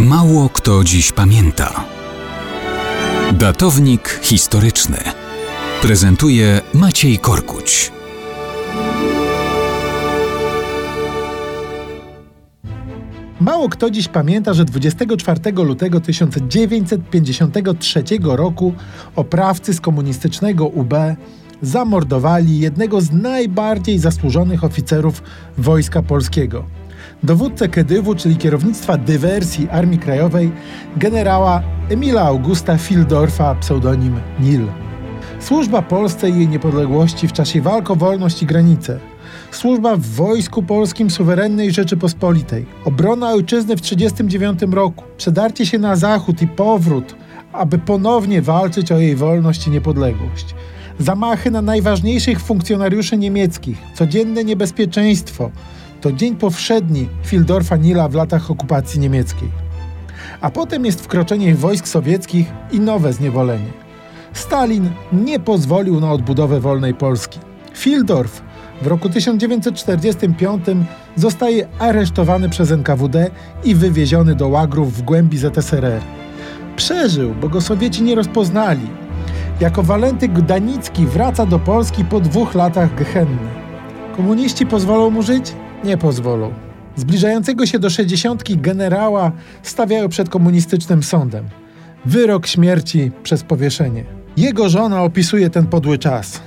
Mało kto dziś pamięta. Datownik historyczny prezentuje Maciej Korkuć. Mało kto dziś pamięta, że 24 lutego 1953 roku oprawcy z komunistycznego UB zamordowali jednego z najbardziej zasłużonych oficerów Wojska Polskiego. Dowódcę Kedywu, czyli kierownictwa dywersji Armii Krajowej, generała Emila Augusta Fildorfa, pseudonim Nil. Służba Polsce i jej niepodległości w czasie walk o wolność i granice. Służba w Wojsku Polskim Suwerennej Rzeczypospolitej. Obrona ojczyzny w 1939 roku. Przedarcie się na zachód i powrót, aby ponownie walczyć o jej wolność i niepodległość. Zamachy na najważniejszych funkcjonariuszy niemieckich. Codzienne niebezpieczeństwo. To dzień powszedni Fildorfa Nila w latach okupacji niemieckiej. A potem jest wkroczenie wojsk sowieckich i nowe zniewolenie. Stalin nie pozwolił na odbudowę wolnej Polski. Fildorf w roku 1945 zostaje aresztowany przez NKWD i wywieziony do łagrów w głębi ZSRR. Przeżył, bo go Sowieci nie rozpoznali. Jako Walenty Gdanicki wraca do Polski po dwóch latach gehenny. Komuniści pozwolą mu żyć? Nie pozwolą. Zbliżającego się do sześćdziesiątki generała stawiają przed komunistycznym sądem. Wyrok śmierci przez powieszenie. Jego żona opisuje ten podły czas.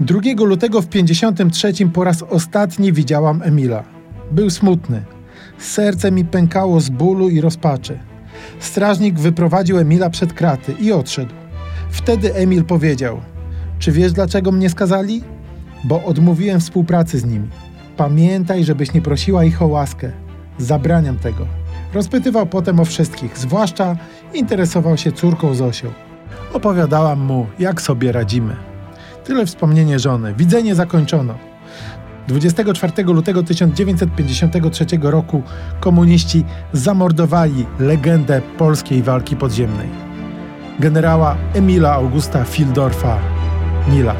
2 lutego w 53 po raz ostatni widziałam Emila. Był smutny. Serce mi pękało z bólu i rozpaczy. Strażnik wyprowadził Emila przed kraty i odszedł. Wtedy Emil powiedział: Czy wiesz, dlaczego mnie skazali? Bo odmówiłem współpracy z nimi. Pamiętaj, żebyś nie prosiła ich o łaskę. Zabraniam tego. Rozpytywał potem o wszystkich, zwłaszcza interesował się córką Zosią. Opowiadałam mu, jak sobie radzimy. Tyle wspomnienie żony. Widzenie zakończono. 24 lutego 1953 roku komuniści zamordowali legendę polskiej walki podziemnej. Generała Emila Augusta Fildorfa Nila.